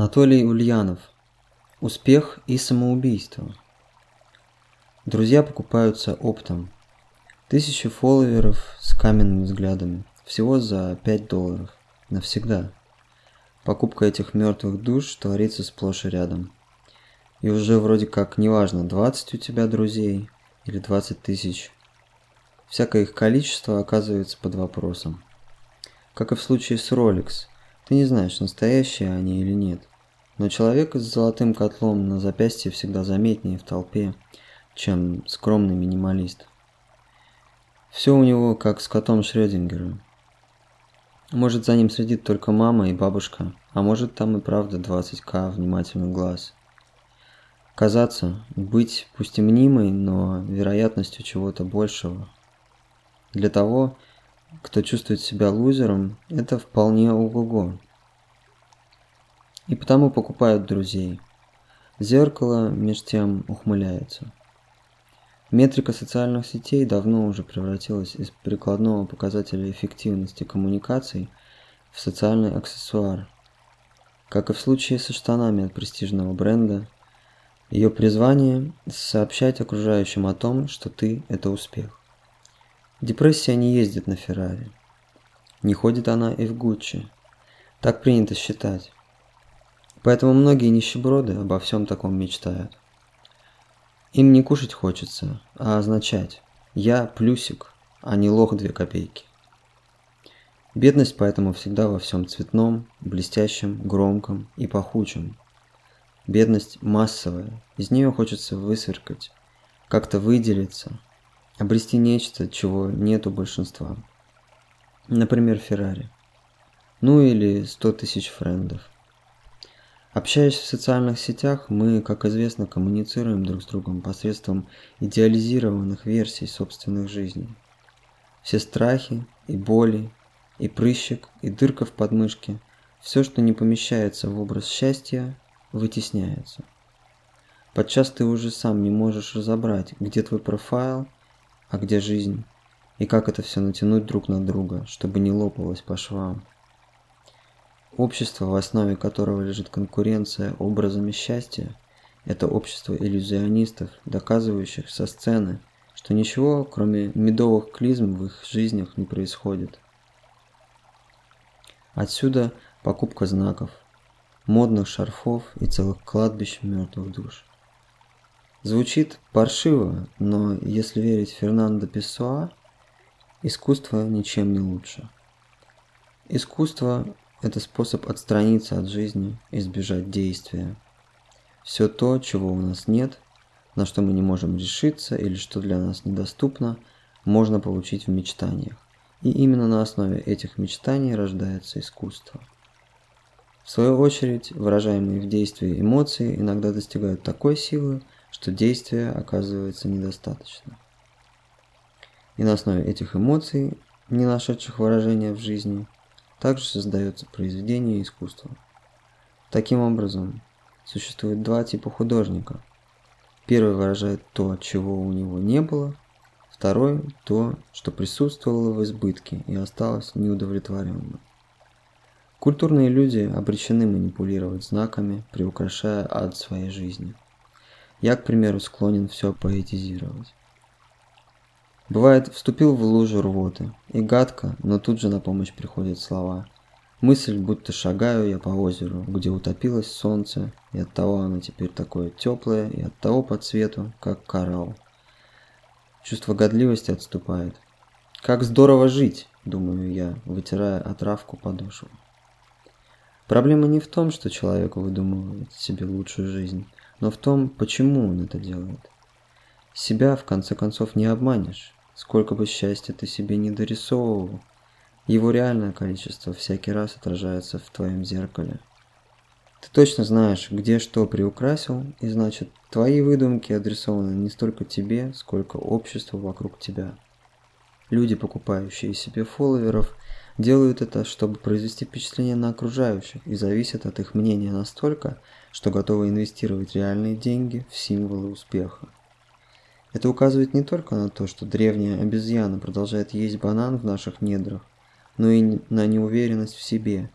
Анатолий Ульянов. Успех и самоубийство. Друзья покупаются оптом. Тысячи фолловеров с каменными взглядами. Всего за 5 долларов. Навсегда. Покупка этих мертвых душ творится сплошь и рядом. И уже вроде как неважно, 20 у тебя друзей или 20 тысяч. Всякое их количество оказывается под вопросом. Как и в случае с Rolex – ты не знаешь, настоящие они или нет. Но человек с золотым котлом на запястье всегда заметнее в толпе, чем скромный минималист. Все у него как с котом Шрёдингера. Может, за ним следит только мама и бабушка, а может, там и правда 20к внимательных глаз. Казаться, быть пусть и мнимой, но вероятностью чего-то большего. Для того, кто чувствует себя лузером, это вполне ого-го. И потому покупают друзей. Зеркало меж тем ухмыляется. Метрика социальных сетей давно уже превратилась из прикладного показателя эффективности коммуникаций в социальный аксессуар. Как и в случае со штанами от престижного бренда, ее призвание – сообщать окружающим о том, что ты – это успех. Депрессия не ездит на Феррари. Не ходит она и в Гуччи. Так принято считать. Поэтому многие нищеброды обо всем таком мечтают. Им не кушать хочется, а означать «я плюсик, а не лох две копейки». Бедность поэтому всегда во всем цветном, блестящем, громком и пахучем. Бедность массовая, из нее хочется высверкать, как-то выделиться – обрести нечто, чего нет у большинства. Например, Феррари. Ну или 100 тысяч френдов. Общаясь в социальных сетях, мы, как известно, коммуницируем друг с другом посредством идеализированных версий собственных жизней. Все страхи и боли, и прыщик, и дырка в подмышке, все, что не помещается в образ счастья, вытесняется. Подчас ты уже сам не можешь разобрать, где твой профайл – а где жизнь? И как это все натянуть друг на друга, чтобы не лопалось по швам? Общество, в основе которого лежит конкуренция образами счастья, это общество иллюзионистов, доказывающих со сцены, что ничего, кроме медовых клизм в их жизнях не происходит. Отсюда покупка знаков, модных шарфов и целых кладбищ мертвых душ. Звучит паршиво, но если верить Фернандо Песоа, искусство ничем не лучше. Искусство – это способ отстраниться от жизни, избежать действия. Все то, чего у нас нет, на что мы не можем решиться или что для нас недоступно, можно получить в мечтаниях. И именно на основе этих мечтаний рождается искусство. В свою очередь, выражаемые в действии эмоции иногда достигают такой силы, что действия оказывается недостаточно. И на основе этих эмоций, не нашедших выражения в жизни, также создается произведение искусства. Таким образом, существует два типа художника. Первый выражает то, чего у него не было, второй – то, что присутствовало в избытке и осталось неудовлетворенным. Культурные люди обречены манипулировать знаками, приукрашая ад своей жизни – я, к примеру, склонен все поэтизировать. Бывает, вступил в лужу рвоты, и гадко, но тут же на помощь приходят слова. Мысль, будто шагаю я по озеру, где утопилось солнце, и оттого оно теперь такое теплое, и оттого по цвету, как коралл. Чувство годливости отступает. Как здорово жить, думаю я, вытирая отравку подошву. Проблема не в том, что человек выдумывает себе лучшую жизнь, но в том, почему он это делает. Себя, в конце концов, не обманешь. Сколько бы счастья ты себе не дорисовывал, его реальное количество всякий раз отражается в твоем зеркале. Ты точно знаешь, где что приукрасил, и значит, твои выдумки адресованы не столько тебе, сколько обществу вокруг тебя. Люди, покупающие себе фолловеров, делают это, чтобы произвести впечатление на окружающих и зависят от их мнения настолько, что готовы инвестировать реальные деньги в символы успеха. Это указывает не только на то, что древняя обезьяна продолжает есть банан в наших недрах, но и на неуверенность в себе,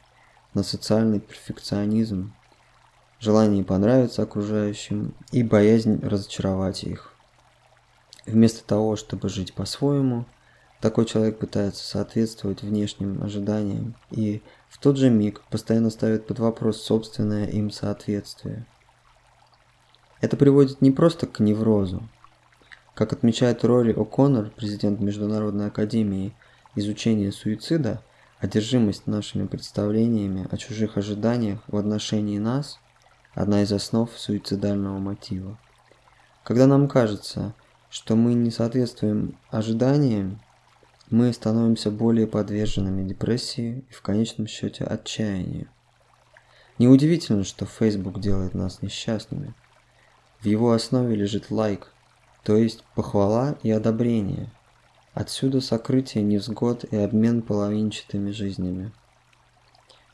на социальный перфекционизм, желание понравиться окружающим и боязнь разочаровать их. Вместо того, чтобы жить по-своему, такой человек пытается соответствовать внешним ожиданиям и в тот же миг постоянно ставит под вопрос собственное им соответствие. Это приводит не просто к неврозу. Как отмечает Рори О'Коннор, президент Международной академии изучения суицида, одержимость нашими представлениями о чужих ожиданиях в отношении нас – одна из основ суицидального мотива. Когда нам кажется, что мы не соответствуем ожиданиям, мы становимся более подверженными депрессии и в конечном счете отчаянию. Неудивительно, что Facebook делает нас несчастными. В его основе лежит лайк, то есть похвала и одобрение. Отсюда сокрытие невзгод и обмен половинчатыми жизнями.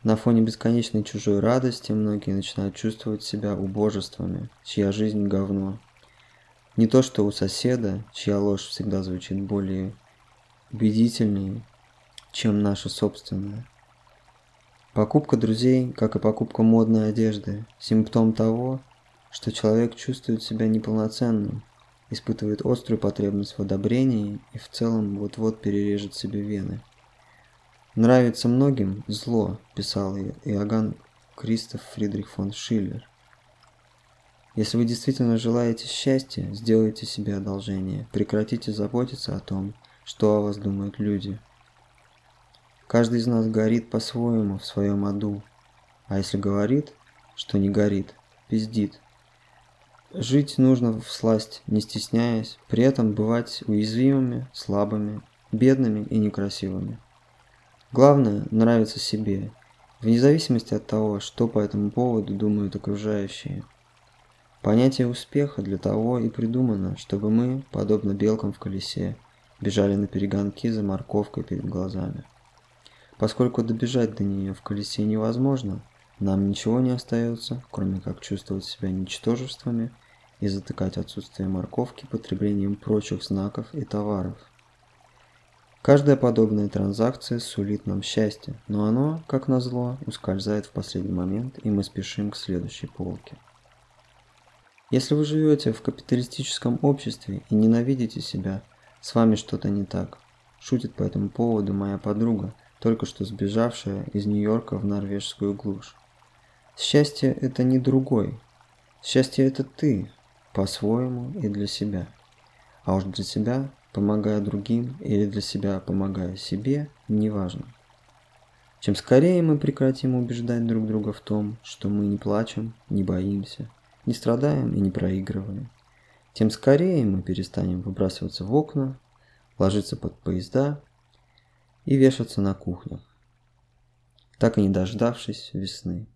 На фоне бесконечной чужой радости многие начинают чувствовать себя убожествами, чья жизнь говно. Не то что у соседа, чья ложь всегда звучит более убедительнее, чем наша собственная. Покупка друзей, как и покупка модной одежды, симптом того, что человек чувствует себя неполноценным, испытывает острую потребность в одобрении и в целом вот-вот перережет себе вены. «Нравится многим зло», – писал Иоганн Кристоф Фридрих фон Шиллер. Если вы действительно желаете счастья, сделайте себе одолжение, прекратите заботиться о том, что о вас думают люди. Каждый из нас горит по-своему в своем аду, а если говорит, что не горит, пиздит. Жить нужно в сласть, не стесняясь, при этом бывать уязвимыми, слабыми, бедными и некрасивыми. Главное – нравиться себе, вне зависимости от того, что по этому поводу думают окружающие. Понятие успеха для того и придумано, чтобы мы, подобно белкам в колесе, бежали на перегонки за морковкой перед глазами. Поскольку добежать до нее в колесе невозможно, нам ничего не остается, кроме как чувствовать себя ничтожествами и затыкать отсутствие морковки потреблением прочих знаков и товаров. Каждая подобная транзакция сулит нам счастье, но оно, как назло, ускользает в последний момент, и мы спешим к следующей полке. Если вы живете в капиталистическом обществе и ненавидите себя, с вами что-то не так. Шутит по этому поводу моя подруга, только что сбежавшая из Нью-Йорка в норвежскую глушь. Счастье – это не другой. Счастье – это ты, по-своему и для себя. А уж для себя, помогая другим, или для себя, помогая себе, неважно. Чем скорее мы прекратим убеждать друг друга в том, что мы не плачем, не боимся, не страдаем и не проигрываем, тем скорее мы перестанем выбрасываться в окна, ложиться под поезда и вешаться на кухню, так и не дождавшись весны.